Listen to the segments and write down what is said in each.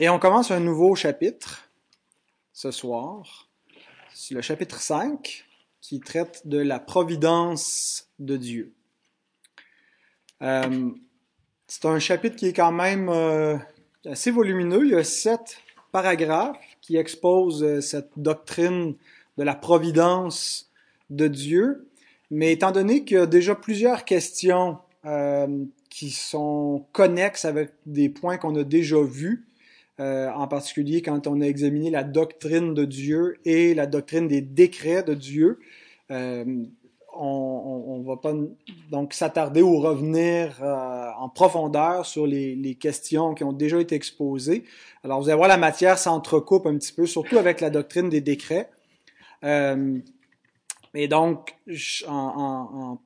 Et on commence un nouveau chapitre ce soir. C'est le chapitre 5 qui traite de la providence de Dieu. Euh, c'est un chapitre qui est quand même euh, assez volumineux. Il y a sept paragraphes qui exposent euh, cette doctrine de la providence de Dieu. Mais étant donné qu'il y a déjà plusieurs questions euh, qui sont connexes avec des points qu'on a déjà vus, euh, en particulier quand on a examiné la doctrine de Dieu et la doctrine des décrets de Dieu. Euh, on, ne va pas donc s'attarder ou revenir euh, en profondeur sur les, questions qui ont déjà été exposées. Alors vous allez voir la matière s'entrecoupe un petit peu, surtout avec la doctrine des décrets. Et donc, en, en, en,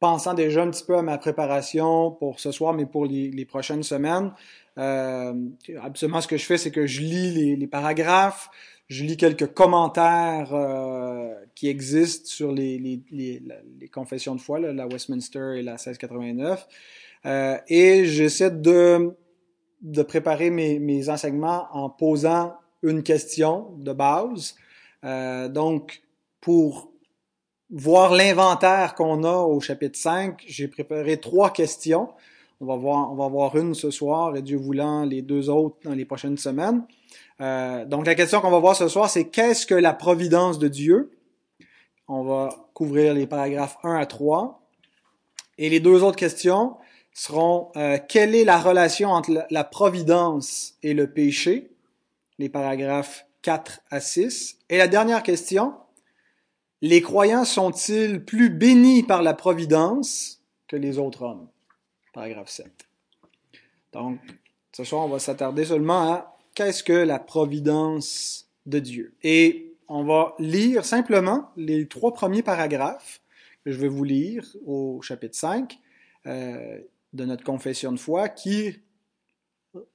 pensant déjà un petit peu à ma préparation pour ce soir, mais pour les prochaines semaines, euh, absolument, ce que je fais, c'est que je lis les, les, paragraphes, je lis quelques commentaires euh, qui existent sur les, les, les confessions de foi, là, la Westminster et la 1689, euh, et j'essaie de, de préparer mes, mes enseignements en posant une question de base. Euh, donc, pour voir l'inventaire qu'on a au chapitre 5, j'ai préparé trois questions. On va voir, on va voir une ce soir et Dieu voulant les deux autres dans les prochaines semaines. Euh, donc la question qu'on va voir ce soir, c'est qu'est-ce que la providence de Dieu? On va couvrir les paragraphes 1 à 3. Et les deux autres questions seront euh, quelle est la relation entre la providence et le péché? Les paragraphes 4 à 6. Et la dernière question, les croyants sont-ils plus bénis par la providence que les autres hommes? Paragraphe 7. Donc, ce soir, on va s'attarder seulement à qu'est-ce que la providence de Dieu. Et on va lire simplement les trois premiers paragraphes que je vais vous lire au chapitre 5 euh, de notre confession de foi qui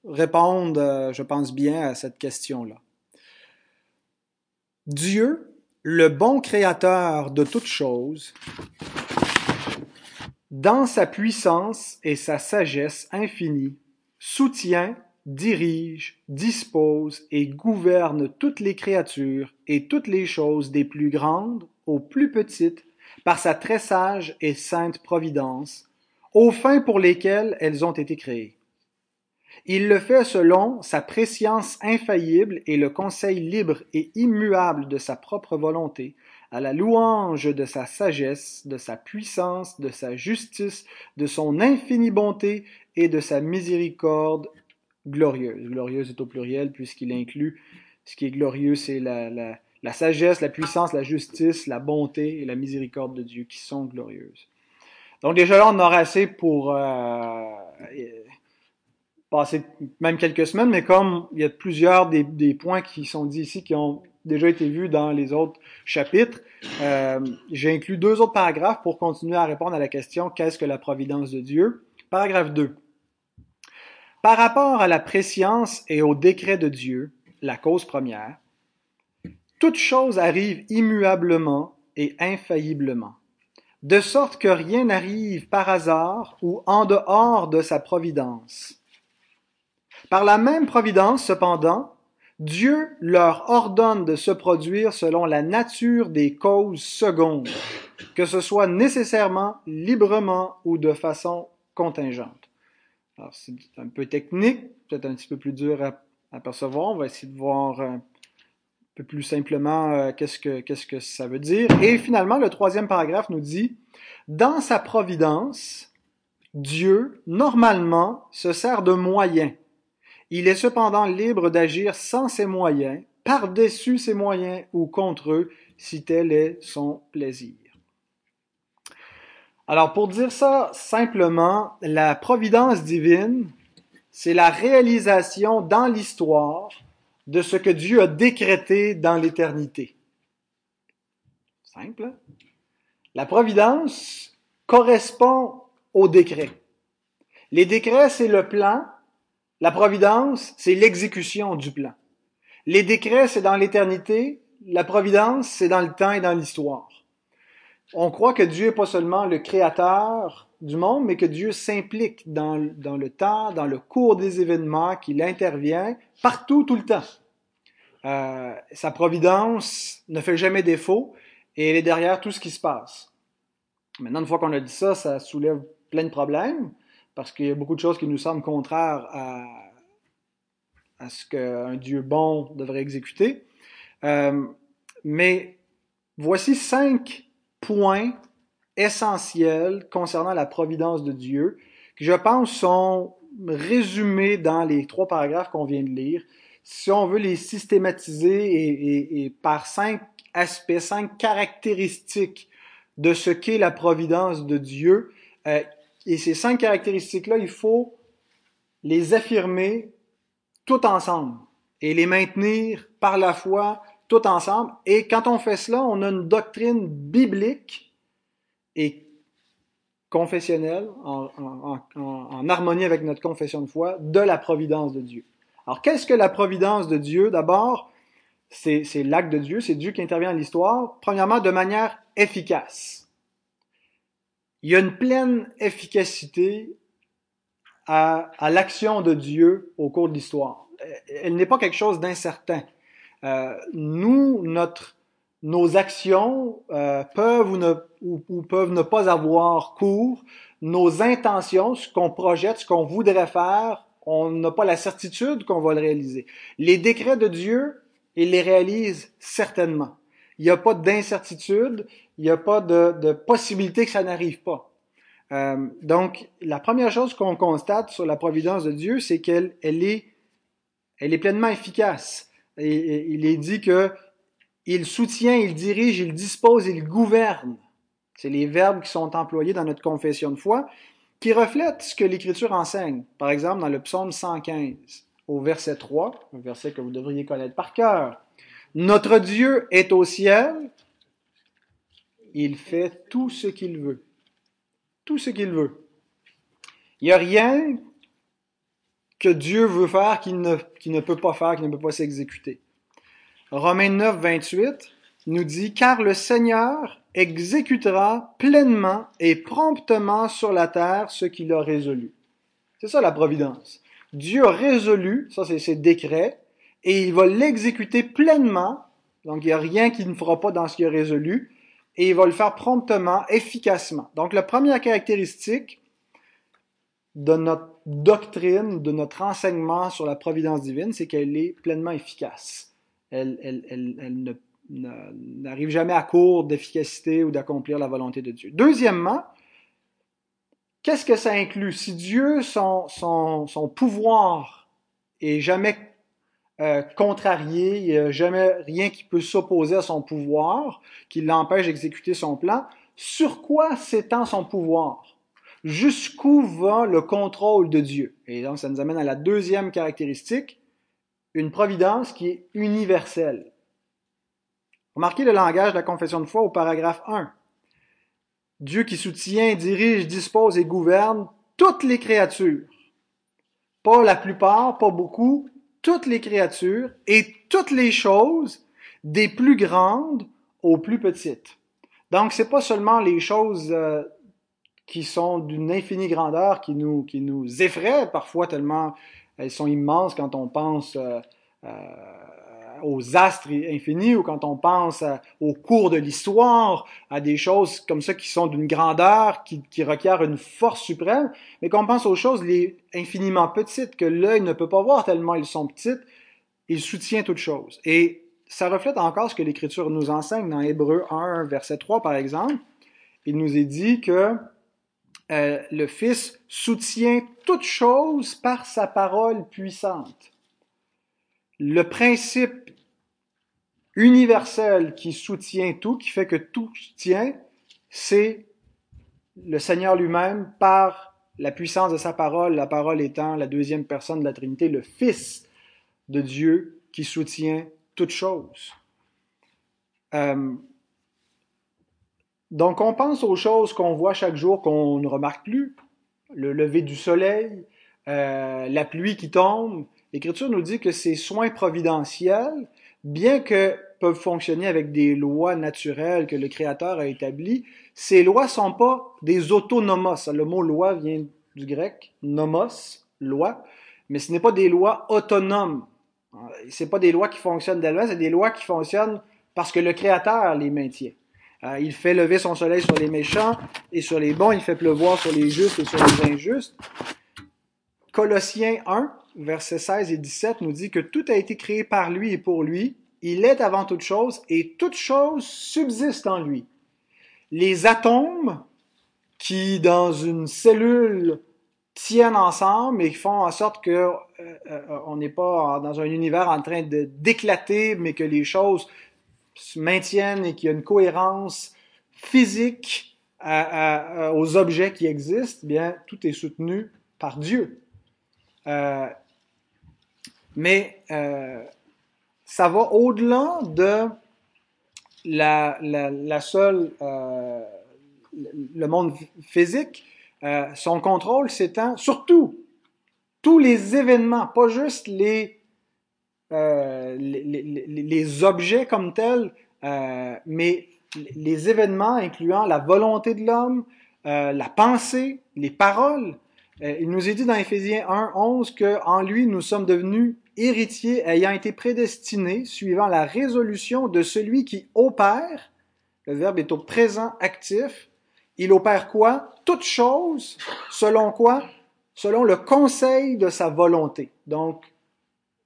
répondent, euh, je pense bien, à cette question-là. Dieu, le bon créateur de toutes choses, dans sa puissance et sa sagesse infinie, soutient, dirige, dispose et gouverne toutes les créatures et toutes les choses des plus grandes aux plus petites par sa très sage et sainte providence, aux fins pour lesquelles elles ont été créées. Il le fait selon sa préscience infaillible et le conseil libre et immuable de sa propre volonté, à la louange de sa sagesse, de sa puissance, de sa justice, de son infinie bonté et de sa miséricorde glorieuse. Glorieuse est au pluriel puisqu'il inclut ce qui est glorieux, c'est la, la, sagesse, la puissance, la justice, la bonté et la miséricorde de Dieu qui sont glorieuses. Donc déjà là, on aura assez pour euh, passer même quelques semaines, mais comme il y a plusieurs des points qui sont dits ici qui ont déjà été vu dans les autres chapitres. Euh, J'ai inclus deux autres paragraphes pour continuer à répondre à la question qu'est-ce que la providence de Dieu? Paragraphe 2. Par rapport à la préscience et au décret de Dieu, la cause première, toute chose arrive immuablement et infailliblement, de sorte que rien n'arrive par hasard ou en dehors de sa providence. Par la même providence, cependant, Dieu leur ordonne de se produire selon la nature des causes secondes, que ce soit nécessairement, librement ou de façon contingente. Alors, c'est un peu technique, peut-être un petit peu plus dur à, percevoir. On va essayer de voir un peu plus simplement euh, qu'est-ce que, qu'est-ce que ça veut dire. Et finalement, le troisième paragraphe nous dit, dans sa providence, Dieu, normalement, se sert de moyens il est cependant libre d'agir sans ses moyens, par-dessus ses moyens ou contre eux, si tel est son plaisir. Alors pour dire ça simplement, la providence divine, c'est la réalisation dans l'histoire de ce que Dieu a décrété dans l'éternité. Simple. Hein? La providence correspond au décret. Les décrets, c'est le plan la providence, c'est l'exécution du plan. Les décrets, c'est dans l'éternité. La providence, c'est dans le temps et dans l'histoire. on croit que Dieu n'est pas seulement le créateur du monde, mais que Dieu s'implique dans, dans, le temps, dans le cours des événements, qu'il intervient partout, tout le temps. Euh, sa providence ne fait jamais défaut et elle est derrière tout ce qui se passe. Maintenant, une fois qu'on a dit ça, ça soulève plein de problèmes parce qu'il y a beaucoup de choses qui nous semblent contraires à, ce qu'un Dieu bon devrait exécuter. Euh, mais voici cinq points essentiels concernant la providence de Dieu, qui je pense sont résumés dans les trois paragraphes qu'on vient de lire. Si on veut les systématiser et, et, par cinq aspects, cinq caractéristiques de ce qu'est la providence de Dieu, euh, et ces cinq caractéristiques-là, il faut les affirmer tout ensemble et les maintenir par la foi tout ensemble. Et quand on fait cela, on a une doctrine biblique et confessionnelle, en, harmonie avec notre confession de foi, de la providence de Dieu. Alors, qu'est-ce que la providence de Dieu? D'abord, c'est l'acte de Dieu, c'est Dieu qui intervient dans l'histoire, premièrement, de manière efficace. Il y a une pleine efficacité à, à l'action de Dieu au cours de l'histoire. Elle n'est pas quelque chose d'incertain. Euh, nous, notre, nos actions euh, peuvent ou, ne, ou, peuvent ne pas avoir cours. Nos intentions, ce qu'on projette, ce qu'on voudrait faire, on n'a pas la certitude qu'on va le réaliser. Les décrets de Dieu, il les réalise certainement. Il n'y a pas d'incertitude, il n'y a pas de, possibilité que ça n'arrive pas. Euh, donc, la première chose qu'on constate sur la providence de Dieu, c'est qu'elle elle est, elle est pleinement efficace il est dit que il soutient, il dirige, il dispose, il gouverne. C'est les verbes qui sont employés dans notre confession de foi, qui reflètent ce que l'Écriture enseigne. Par exemple, dans le psaume 115, au verset 3, un verset que vous devriez connaître par cœur. Notre Dieu est au ciel, il fait tout ce qu'il veut. Tout ce qu'il veut. Il n'y a rien que Dieu veut faire qu'il ne, peut pas faire, qu'il ne peut pas s'exécuter. Romains 9, 28 nous dit, car le Seigneur exécutera pleinement et promptement sur la terre ce qu'il a résolu. C'est ça la providence. Dieu a résolu, ça c'est ses décrets, et il va l'exécuter pleinement, donc il n'y a rien qu'il ne fera pas dans ce qu'il a résolu, et il va le faire promptement, efficacement. Donc la première caractéristique de notre doctrine, de notre enseignement sur la providence divine, c'est qu'elle est pleinement efficace. Elle, elle, elle, elle n'arrive jamais à court d'efficacité ou d'accomplir la volonté de Dieu. Deuxièmement, qu'est-ce que ça inclut? Si Dieu, son, son, son pouvoir est jamais euh, contrarié, il n'y a jamais rien qui peut s'opposer à son pouvoir, qui l'empêche d'exécuter son plan, sur quoi s'étend son pouvoir? Jusqu'où va le contrôle de Dieu? Et donc, ça nous amène à la deuxième caractéristique, une providence qui est universelle. Remarquez le langage de la confession de foi au paragraphe 1. Dieu qui soutient, dirige, dispose et gouverne toutes les créatures. Pas la plupart, pas beaucoup, toutes les créatures et toutes les choses, des plus grandes aux plus petites. Donc, c'est pas seulement les choses euh, qui sont d'une infinie grandeur, qui nous, qui nous effraient parfois tellement elles sont immenses quand on pense euh, euh, aux astres infinis ou quand on pense au cours de l'histoire, à des choses comme ça qui sont d'une grandeur, qui, qui requièrent une force suprême, mais qu'on pense aux choses les infiniment petites que l'œil ne peut pas voir tellement elles sont petites, il soutient toutes choses. Et ça reflète encore ce que l'Écriture nous enseigne dans Hébreu 1, verset 3, par exemple. Il nous est dit que euh, le Fils soutient toute chose par sa parole puissante. Le principe universel qui soutient tout, qui fait que tout tient, c'est le Seigneur lui-même par la puissance de sa parole, la parole étant la deuxième personne de la Trinité, le Fils de Dieu qui soutient toute chose. Euh, donc, on pense aux choses qu'on voit chaque jour qu'on ne remarque plus. Le lever du soleil, euh, la pluie qui tombe. L'Écriture nous dit que ces soins providentiels, bien que peuvent fonctionner avec des lois naturelles que le Créateur a établies, ces lois sont pas des autonomos. Le mot loi vient du grec, nomos, loi, mais ce n'est pas des lois autonomes. C'est pas des lois qui fonctionnent d'elles-mêmes, c'est des lois qui fonctionnent parce que le Créateur les maintient. Euh, il fait lever son soleil sur les méchants et sur les bons, il fait pleuvoir sur les justes et sur les injustes. Colossiens 1, versets 16 et 17 nous dit que tout a été créé par lui et pour lui. Il est avant toute chose et toute chose subsiste en lui. Les atomes qui, dans une cellule, tiennent ensemble et font en sorte que euh, euh, n'est pas dans un univers en train de d'éclater, mais que les choses se maintiennent et qu'il y a une cohérence physique aux objets qui existent, bien tout est soutenu par Dieu. Euh, mais euh, ça va au-delà de la, seule euh, le monde physique. Euh, son contrôle s'étend surtout tous les événements, pas juste les les, les, objets comme tels, mais les événements incluant la volonté de l'homme, la pensée, les paroles. il nous est dit dans Éphésiens 1, 11 que en lui nous sommes devenus héritiers ayant été prédestinés suivant la résolution de celui qui opère. Le verbe est au présent actif. Il opère quoi? Toute chose, selon quoi? Selon le conseil de sa volonté. Donc,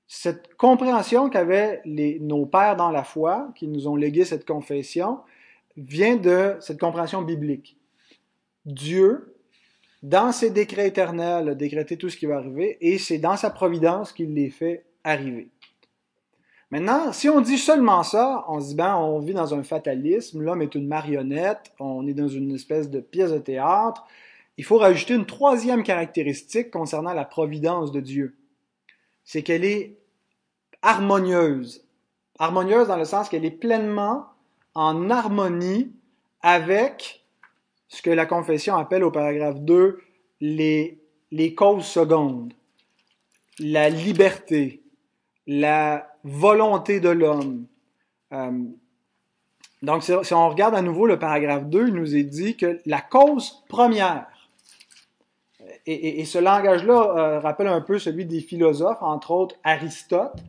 cette compréhension qu'avaient nos pères dans la foi, qui nous ont légué cette confession, vient de cette compréhension biblique. Dieu, dans ses décrets éternels, a décrété tout ce qui va arriver, et c'est dans sa providence qu'il les fait arriver. Maintenant, si on dit seulement ça, on se dit, ben, on vit dans un fatalisme, l'homme est une marionnette, on est dans une espèce de pièce de théâtre. Il faut rajouter une troisième caractéristique concernant la providence de Dieu c'est qu'elle est harmonieuse. Harmonieuse dans le sens qu'elle est pleinement en harmonie avec ce que la confession appelle au paragraphe 2 les, les causes secondes, la liberté, la volonté de l'homme. Euh, donc, si on regarde à nouveau le paragraphe 2, il nous est dit que la cause première et, ce langage-là euh, rappelle un peu celui des philosophes, entre autres Aristote,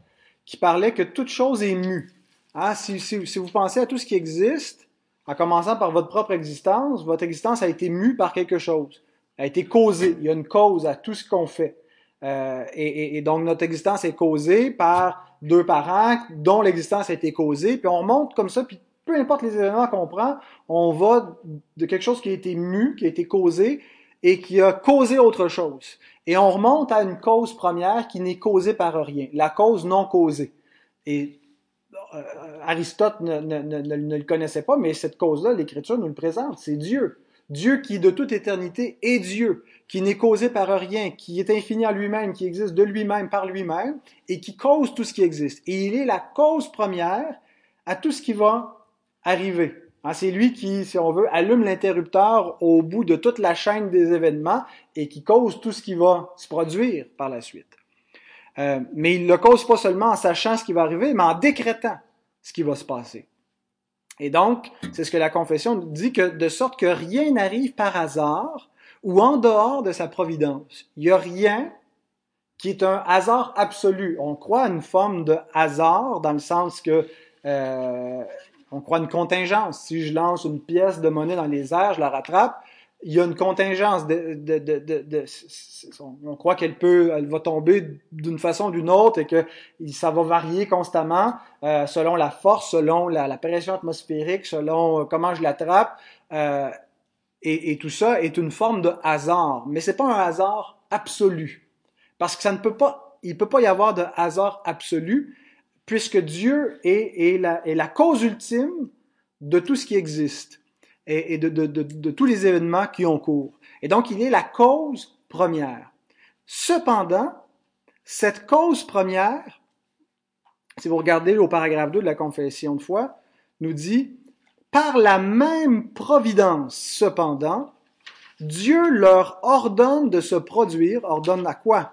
qui parlait que toute chose est mue. Hein, si, vous pensez à tout ce qui existe, en commençant par votre propre existence, votre existence a été mue par quelque chose, a été causée. Il y a une cause à tout ce qu'on fait. Euh, et, donc notre existence est causée par deux parents dont l'existence a été causée, puis on monte comme ça, puis peu importe les événements qu'on prend, on va de quelque chose qui a été mu, qui a été causé, et qui a causé autre chose. Et on remonte à une cause première qui n'est causée par rien, la cause non causée. Et Aristote ne, ne, ne, ne, le connaissait pas, mais cette cause-là, l'Écriture nous le présente, c'est Dieu. Dieu qui de toute éternité est Dieu, qui n'est causé par rien, qui est infini en lui-même, qui existe de lui-même par lui-même, et qui cause tout ce qui existe. Et il est la cause première à tout ce qui va arriver. Hein, c'est lui qui, si on veut, allume l'interrupteur au bout de toute la chaîne des événements et qui cause tout ce qui va se produire par la suite. Euh, mais il ne le cause pas seulement en sachant ce qui va arriver, mais en décrétant ce qui va se passer. Et donc, c'est ce que la confession dit, que de sorte que rien n'arrive par hasard ou en dehors de sa providence. Il n'y a rien qui est un hasard absolu. On croit à une forme de hasard dans le sens que euh, on croit une contingence. Si je lance une pièce de monnaie dans les airs, je la rattrape, il y a une contingence de, de, de, de on croit qu'elle peut, elle va tomber d'une façon ou d'une autre et que ça va varier constamment euh, selon la force, selon la, pression atmosphérique, selon euh, comment je l'attrape. Euh, et, tout ça est une forme de hasard, mais c'est pas un hasard absolu, parce que ça ne peut pas, il peut pas y avoir de hasard absolu puisque Dieu est, la, cause ultime de tout ce qui existe et, de, tous les événements qui ont cours. Et donc, il est la cause première. Cependant, cette cause première, si vous regardez au paragraphe 2 de la confession de foi, nous dit, par la même providence, cependant, Dieu leur ordonne de se produire, ordonne à quoi?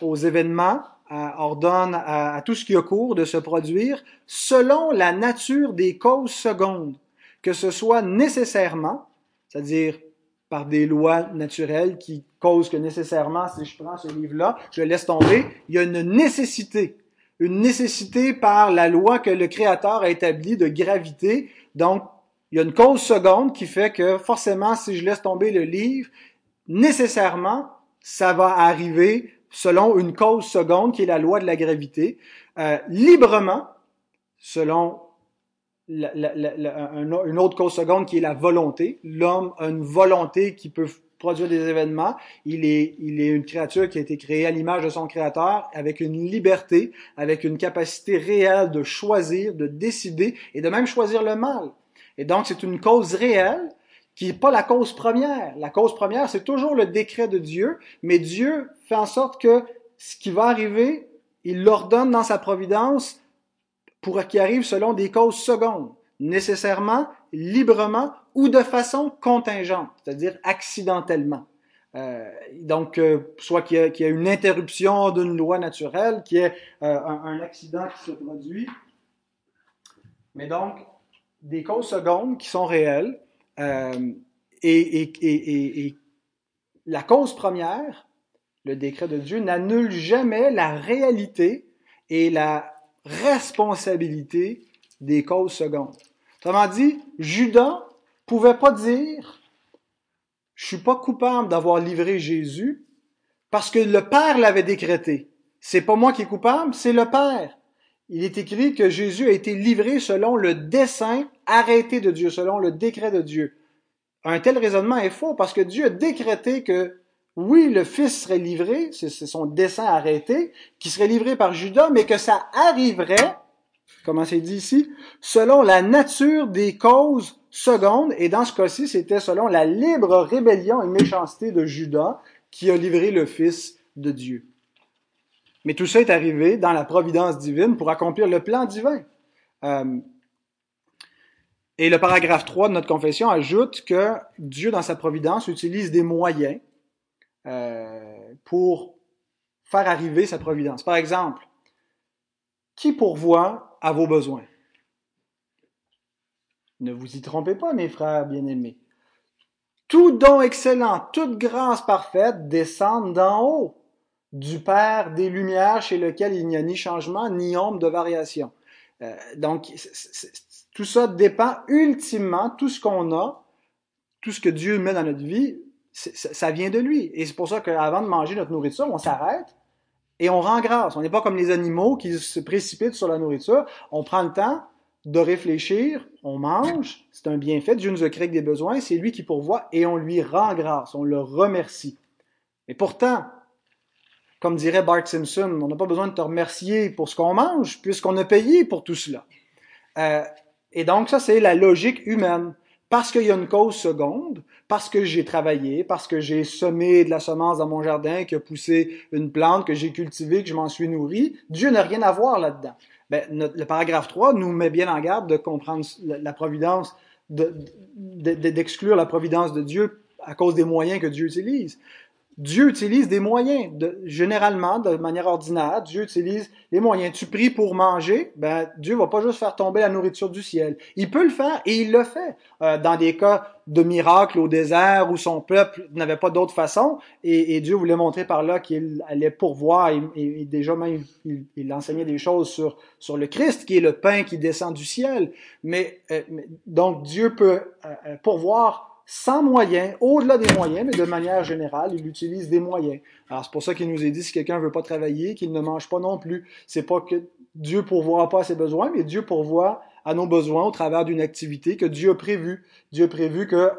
aux événements, ordonne à, tout ce qui a cours de se produire selon la nature des causes secondes, que ce soit nécessairement, c'est-à-dire par des lois naturelles qui causent que nécessairement, si je prends ce livre-là, je laisse tomber, il y a une nécessité, une nécessité par la loi que le Créateur a établie de gravité. Donc, il y a une cause seconde qui fait que forcément, si je laisse tomber le livre, nécessairement, ça va arriver selon une cause seconde qui est la loi de la gravité, euh, librement, selon une autre cause seconde qui est la volonté. L'homme a une volonté qui peut produire des événements. Il est, il est une créature qui a été créée à l'image de son créateur, avec une liberté, avec une capacité réelle de choisir, de décider et de même choisir le mal. Et donc, c'est une cause réelle qui n'est pas la cause première. La cause première, c'est toujours le décret de Dieu, mais Dieu fait en sorte que ce qui va arriver, il l'ordonne dans sa providence pour qu'il arrive selon des causes secondes, nécessairement, librement ou de façon contingente, c'est-à-dire accidentellement. Euh, donc, euh, soit qu'il y, ait une interruption d'une loi naturelle, qu'il y ait euh, un, accident qui se produit, mais donc des causes secondes qui sont réelles. Et, la cause première, le décret de Dieu, n'annule jamais la réalité et la responsabilité des causes secondes. Autrement dit, Judas pouvait pas dire je suis pas coupable d'avoir livré Jésus parce que le Père l'avait décrété. C'est pas moi qui est coupable, c'est le Père. Il est écrit que Jésus a été livré selon le dessein arrêté de Dieu, selon le décret de Dieu. Un tel raisonnement est faux parce que Dieu a décrété que oui, le Fils serait livré, c'est son dessein arrêté, qui serait livré par Judas, mais que ça arriverait, comment c'est dit ici, selon la nature des causes secondes, et dans ce cas-ci, c'était selon la libre rébellion et méchanceté de Judas qui a livré le Fils de Dieu. Mais tout ça est arrivé dans la providence divine pour accomplir le plan divin. Euh, et le paragraphe 3 de notre confession ajoute que Dieu, dans sa providence, utilise des moyens euh, pour faire arriver sa providence. Par exemple, qui pourvoit à vos besoins? Ne vous y trompez pas, mes frères bien-aimés. Tout don excellent, toute grâce parfaite descendent d'en haut, du Père des Lumières chez lequel il n'y a ni changement ni ombre de variation. Euh, donc, tout ça dépend ultimement, tout ce qu'on a, tout ce que Dieu met dans notre vie, ça vient de lui. Et c'est pour ça qu'avant de manger notre nourriture, on s'arrête et on rend grâce. On n'est pas comme les animaux qui se précipitent sur la nourriture. On prend le temps de réfléchir, on mange, c'est un bienfait. Dieu nous a créé des besoins, c'est lui qui pourvoit et on lui rend grâce, on le remercie. Et pourtant, comme dirait Bart Simpson, on n'a pas besoin de te remercier pour ce qu'on mange, puisqu'on a payé pour tout cela. Euh, et donc, ça, c'est la logique humaine parce qu'il y a une cause seconde, parce que j'ai travaillé, parce que j'ai semé de la semence dans mon jardin, qui a poussé une plante, que j'ai cultivée, que je m'en suis nourri, Dieu n'a rien à voir là-dedans. Ben, le paragraphe 3 nous met bien en garde de comprendre la, providence, d'exclure la providence de Dieu à cause des moyens que Dieu utilise. Dieu utilise des moyens. De, généralement, de manière ordinaire, Dieu utilise les moyens. Tu pries pour manger, ben Dieu va pas juste faire tomber la nourriture du ciel. Il peut le faire et il le fait. Euh, dans des cas de miracles au désert où son peuple n'avait pas d'autre façon et, Dieu voulait montrer par là qu'il allait pourvoir et, déjà même il, enseignait des choses sur sur le Christ qui est le pain qui descend du ciel. Mais, euh, donc Dieu peut euh, pourvoir sans moyens, au-delà des moyens, mais de manière générale, il utilise des moyens. Alors, c'est pour ça qu'il nous est dit, si quelqu'un veut pas travailler, qu'il ne mange pas non plus. C'est pas que Dieu pourvoit pas à ses besoins, mais Dieu pourvoit à nos besoins au travers d'une activité que Dieu a prévue. Dieu a prévu que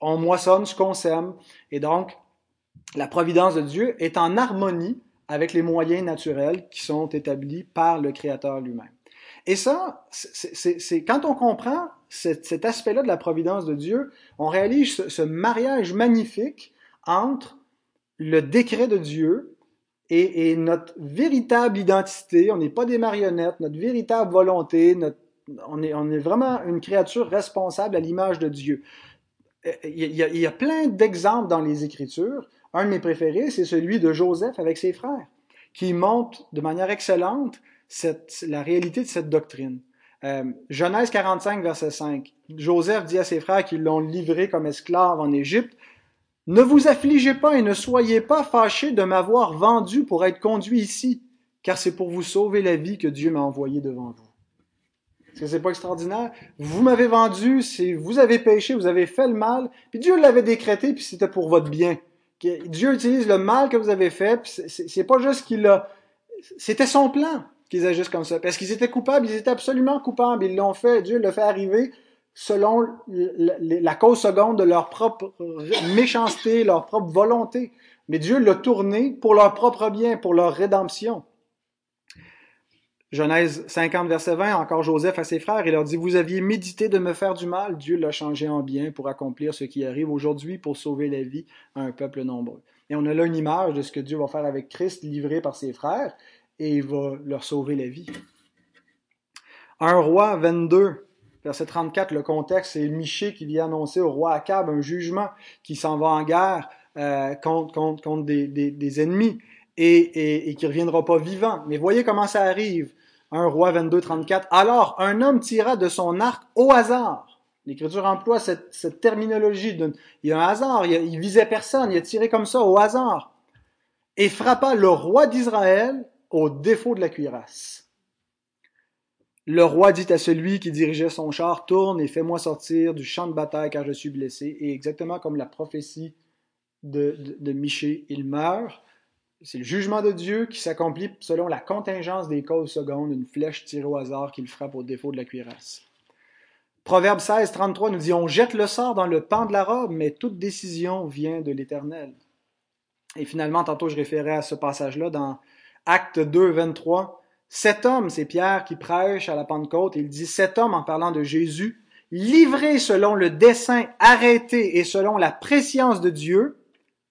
on moissonne ce qu'on sème. Et donc, la providence de Dieu est en harmonie avec les moyens naturels qui sont établis par le Créateur lui-même. Et ça, c'est quand on comprend cet, aspect-là de la providence de Dieu, on réalise ce, mariage magnifique entre le décret de Dieu et, notre véritable identité. On n'est pas des marionnettes, notre véritable volonté, on, est, vraiment une créature responsable à l'image de Dieu. Euh, a, il y a plein d'exemples dans les Écritures. Un de mes préférés, c'est celui de Joseph avec ses frères qui montre de manière excellente la réalité de cette doctrine. Euh, Genèse 45, verset 5. Joseph dit à ses frères qui l'ont livré comme esclave en Égypte, Ne vous affligez pas et ne soyez pas fâchés de m'avoir vendu pour être conduit ici, car c'est pour vous sauver la vie que Dieu m'a envoyé devant vous. Est-ce que c'est pas extraordinaire? Vous m'avez vendu, vous avez péché, vous avez fait le mal, puis Dieu l'avait décrété, puis c'était pour votre bien. Dieu utilise le mal que vous avez fait, puis c'est pas juste qu'il a, c'était son plan qu'ils agissent comme ça. Parce qu'ils étaient coupables, ils étaient absolument coupables. Ils l'ont fait, Dieu l'a fait arriver selon la cause seconde de leur propre méchanceté, leur propre volonté. Mais Dieu l'a tourné pour leur propre bien, pour leur rédemption. Genèse 50, verset 20, encore Joseph à ses frères, il leur dit, Vous aviez médité de me faire du mal, Dieu l'a changé en bien pour accomplir ce qui arrive aujourd'hui, pour sauver la vie à un peuple nombreux. Et on a là une image de ce que Dieu va faire avec Christ, livré par ses frères et il va leur sauver la vie. Un roi 22, verset 34, le contexte, c'est Miché qui vient annoncer au roi Akab un jugement qui s'en va en guerre euh, contre, contre, contre des, des, ennemis et, et, et qui ne reviendra pas vivant. Mais voyez comment ça arrive. Un roi 22, 34. Alors, un homme tira de son arc au hasard. L'Écriture emploie cette, cette terminologie. De, il y a un hasard, il, il visait personne, il a tiré comme ça au hasard. Et frappa le roi d'Israël au défaut de la cuirasse. Le roi dit à celui qui dirigeait son char, Tourne et fais-moi sortir du champ de bataille car je suis blessé. Et exactement comme la prophétie de, de, Miché, il meurt. C'est le jugement de Dieu qui s'accomplit selon la contingence des causes secondes, une flèche tirée au hasard qu'il frappe au défaut de la cuirasse. Proverbe 16, 33 nous dit On jette le sort dans le pan de la robe, mais toute décision vient de l'Éternel. Et finalement, tantôt je référais à ce passage-là dans Acte 2, 23. Cet homme, c'est Pierre qui prêche à la Pentecôte, il dit cet homme en parlant de Jésus, livré selon le dessein arrêté et selon la préscience de Dieu,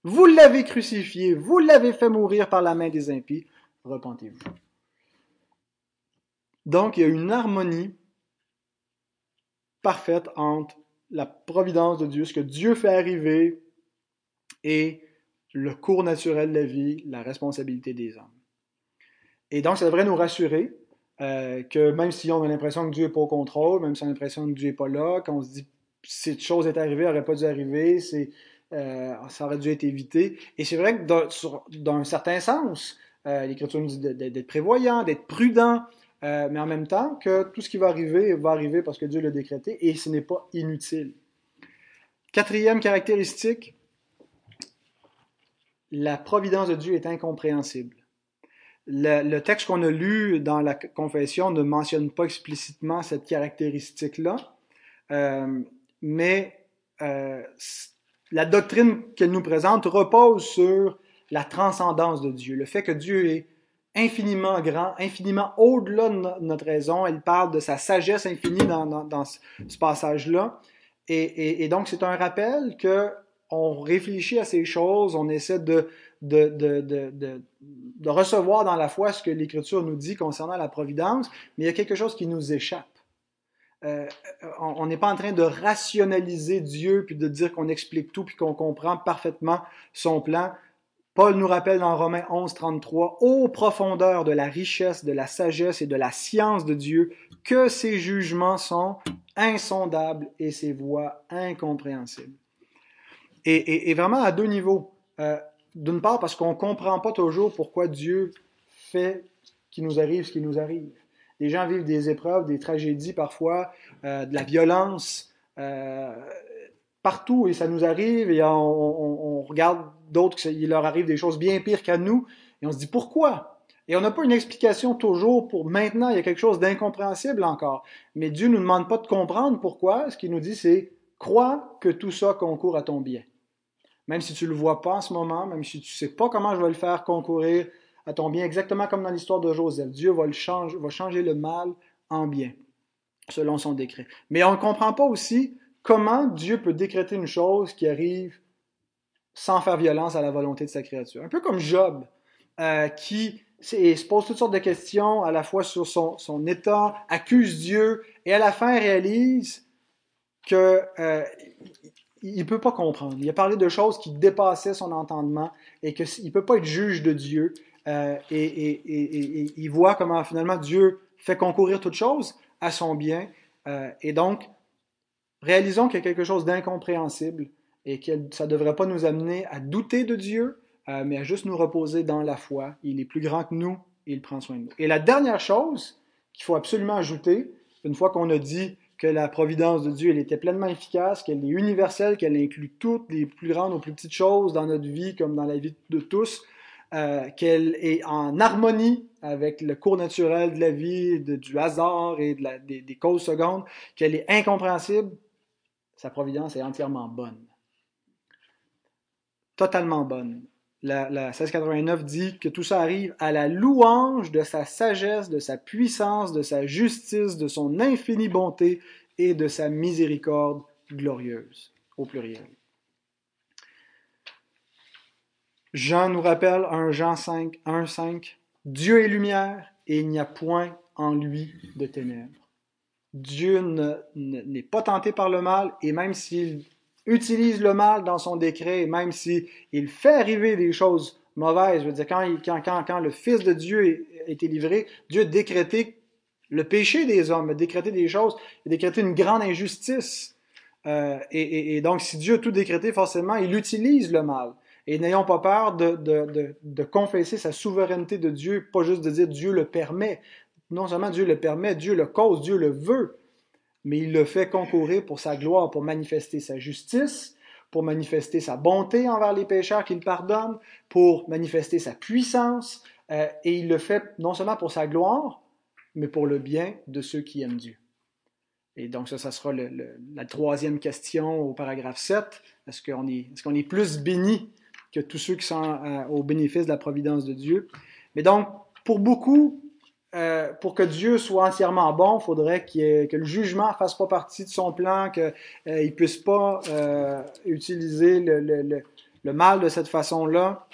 vous l'avez crucifié, vous l'avez fait mourir par la main des impies, repentez-vous. Donc il y a une harmonie parfaite entre la providence de Dieu, ce que Dieu fait arriver, et le cours naturel de la vie, la responsabilité des hommes. Et donc, ça devrait nous rassurer euh, que même si on a l'impression que Dieu n'est pas au contrôle, même si on a l'impression que Dieu n'est pas là, quand on se dit cette chose est arrivée, elle n'aurait pas dû arriver, euh, ça aurait dû être évité. Et c'est vrai que dans, dans un certain sens, euh, l'Écriture nous dit d'être prévoyant, d'être prudent, euh, mais en même temps que tout ce qui va arriver va arriver parce que Dieu l'a décrété et ce n'est pas inutile. Quatrième caractéristique, la providence de Dieu est incompréhensible le, texte qu'on a lu dans la confession ne mentionne pas explicitement cette caractéristique-là, euh, mais euh, la doctrine qu'elle nous présente repose sur la transcendance de Dieu, le fait que Dieu est infiniment grand, infiniment au-delà de notre raison. Elle parle de sa sagesse infinie dans, ce, passage-là. Et, donc, c'est un rappel que on réfléchit à ces choses, on essaie de, de, de, de, de recevoir dans la foi ce que l'Écriture nous dit concernant la providence, mais il y a quelque chose qui nous échappe. Euh, on n'est pas en train de rationaliser Dieu puis de dire qu'on explique tout puis qu'on comprend parfaitement son plan. Paul nous rappelle dans Romains 11, 33, Ô profondeur de la richesse, de la sagesse et de la science de Dieu, que ses jugements sont insondables et ses voies incompréhensibles. Et, et, vraiment à deux niveaux. Euh, d'une part parce qu'on ne comprend pas toujours pourquoi Dieu fait qu'il nous arrive ce qui nous arrive. Les gens vivent des épreuves, des tragédies parfois, euh, de la violence euh, partout et ça nous arrive et on, regarde d'autres, il leur arrive des choses bien pires qu'à nous et on se dit pourquoi? Et on n'a pas une explication toujours pour maintenant, il y a quelque chose d'incompréhensible encore. Mais Dieu ne nous demande pas de comprendre pourquoi, ce qu'il nous dit c'est crois que tout ça concourt à ton bien même si tu ne le vois pas en ce moment, même si tu ne sais pas comment je vais le faire concourir à ton bien, exactement comme dans l'histoire de Joseph. Dieu va, changer, le mal en bien, selon son décret. Mais on ne comprend pas aussi comment Dieu peut décréter une chose qui arrive sans faire violence à la volonté de sa créature. Un peu comme Job, euh, qui se pose toutes sortes de questions à la fois sur son, son état, accuse Dieu, et à la fin réalise que euh, il ne peut pas comprendre. Il a parlé de choses qui dépassaient son entendement et qu'il ne peut pas être juge de Dieu et, et, il voit comment finalement Dieu fait concourir toute chose à son bien. et donc, réalisons qu'il y a quelque chose d'incompréhensible et que ça ne devrait pas nous amener à douter de Dieu, mais à juste nous reposer dans la foi. Il est plus grand que nous et il prend soin de nous. Et la dernière chose qu'il faut absolument ajouter, une fois qu'on a dit que la providence de Dieu, elle était pleinement efficace, qu'elle est universelle, qu'elle inclut toutes les plus grandes ou plus petites choses dans notre vie comme dans la vie de tous, euh, qu'elle est en harmonie avec le cours naturel de la vie, du hasard et des, des causes secondes, qu'elle est incompréhensible, sa providence est entièrement bonne. Totalement bonne la, 1689 dit que tout ça arrive à la louange de sa sagesse, de sa puissance, de sa justice, de son infinie bonté et de sa miséricorde glorieuse, au pluriel. Jean nous rappelle, 1 Jean 5, 1, 5, Dieu est lumière et il n'y a point en lui de ténèbres. Dieu n'est pas tenté par le mal et même s'il utilise le mal dans son décret, même s'il il fait arriver des choses mauvaises. Je veux dire, quand, quand, quand, quand le Fils de Dieu a été livré, Dieu a décrété le péché des hommes, a décrété des choses, a décrété une grande injustice. Euh, et, et, donc, si Dieu a tout décrété, forcément, il utilise le mal. Et n'ayons pas peur de, de, de, de, confesser sa souveraineté de Dieu, pas juste de dire Dieu le permet. Non seulement Dieu le permet, Dieu le cause, Dieu le veut mais il le fait concourir pour sa gloire, pour manifester sa justice, pour manifester sa bonté envers les pécheurs qu'il pardonne, pour manifester sa puissance, euh, et il le fait non seulement pour sa gloire, mais pour le bien de ceux qui aiment Dieu. Et donc ça, ça sera la troisième question au paragraphe 7. Est-ce qu'on est, est, est, plus béni que tous ceux qui sont euh, au bénéfice de la providence de Dieu? Mais donc, pour beaucoup, euh, pour que Dieu soit entièrement bon, il faudrait que le jugement ne fasse pas partie de son plan, qu'il euh, ne puisse pas euh, utiliser le, mal de cette façon-là,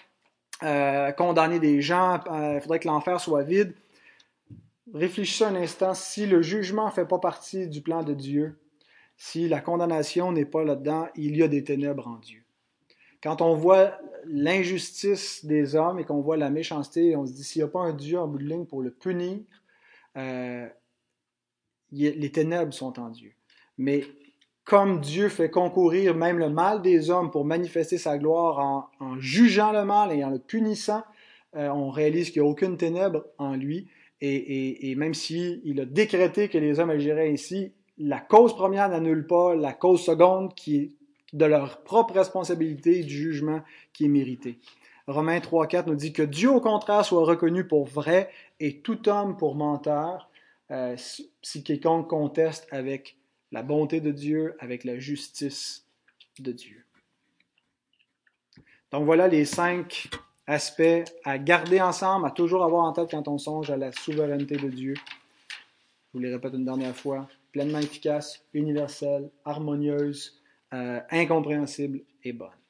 condamner des gens, il faudrait que l'enfer soit vide. Réfléchissez un instant, si le jugement ne fait pas partie du plan de Dieu, si la condamnation n'est pas là-dedans, il y a des ténèbres en Dieu. Quand on voit l'injustice des hommes et qu'on voit la méchanceté, on se dit s'il n'y a pas un Dieu en bout de ligne pour le punir, euh, les ténèbres sont en Dieu. Mais comme Dieu fait concourir même le mal des hommes pour manifester sa gloire en, jugeant le mal et en le punissant, euh, on réalise qu'il n'y a aucune ténèbre en lui. Et, même s'il a décrété que les hommes agiraient ainsi, la cause première n'annule pas la cause seconde qui est de leur propre responsabilité et du jugement qui est mérité. Romains 3.4 nous dit que Dieu, au contraire, soit reconnu pour vrai et tout homme pour menteur, euh, si quiconque conteste avec la bonté de Dieu, avec la justice de Dieu. Donc voilà les cinq aspects à garder ensemble, à toujours avoir en tête quand on songe à la souveraineté de Dieu. Je vous les répète une dernière fois. Pleinement efficace, universelle, harmonieuse, euh, incompréhensible et bonne.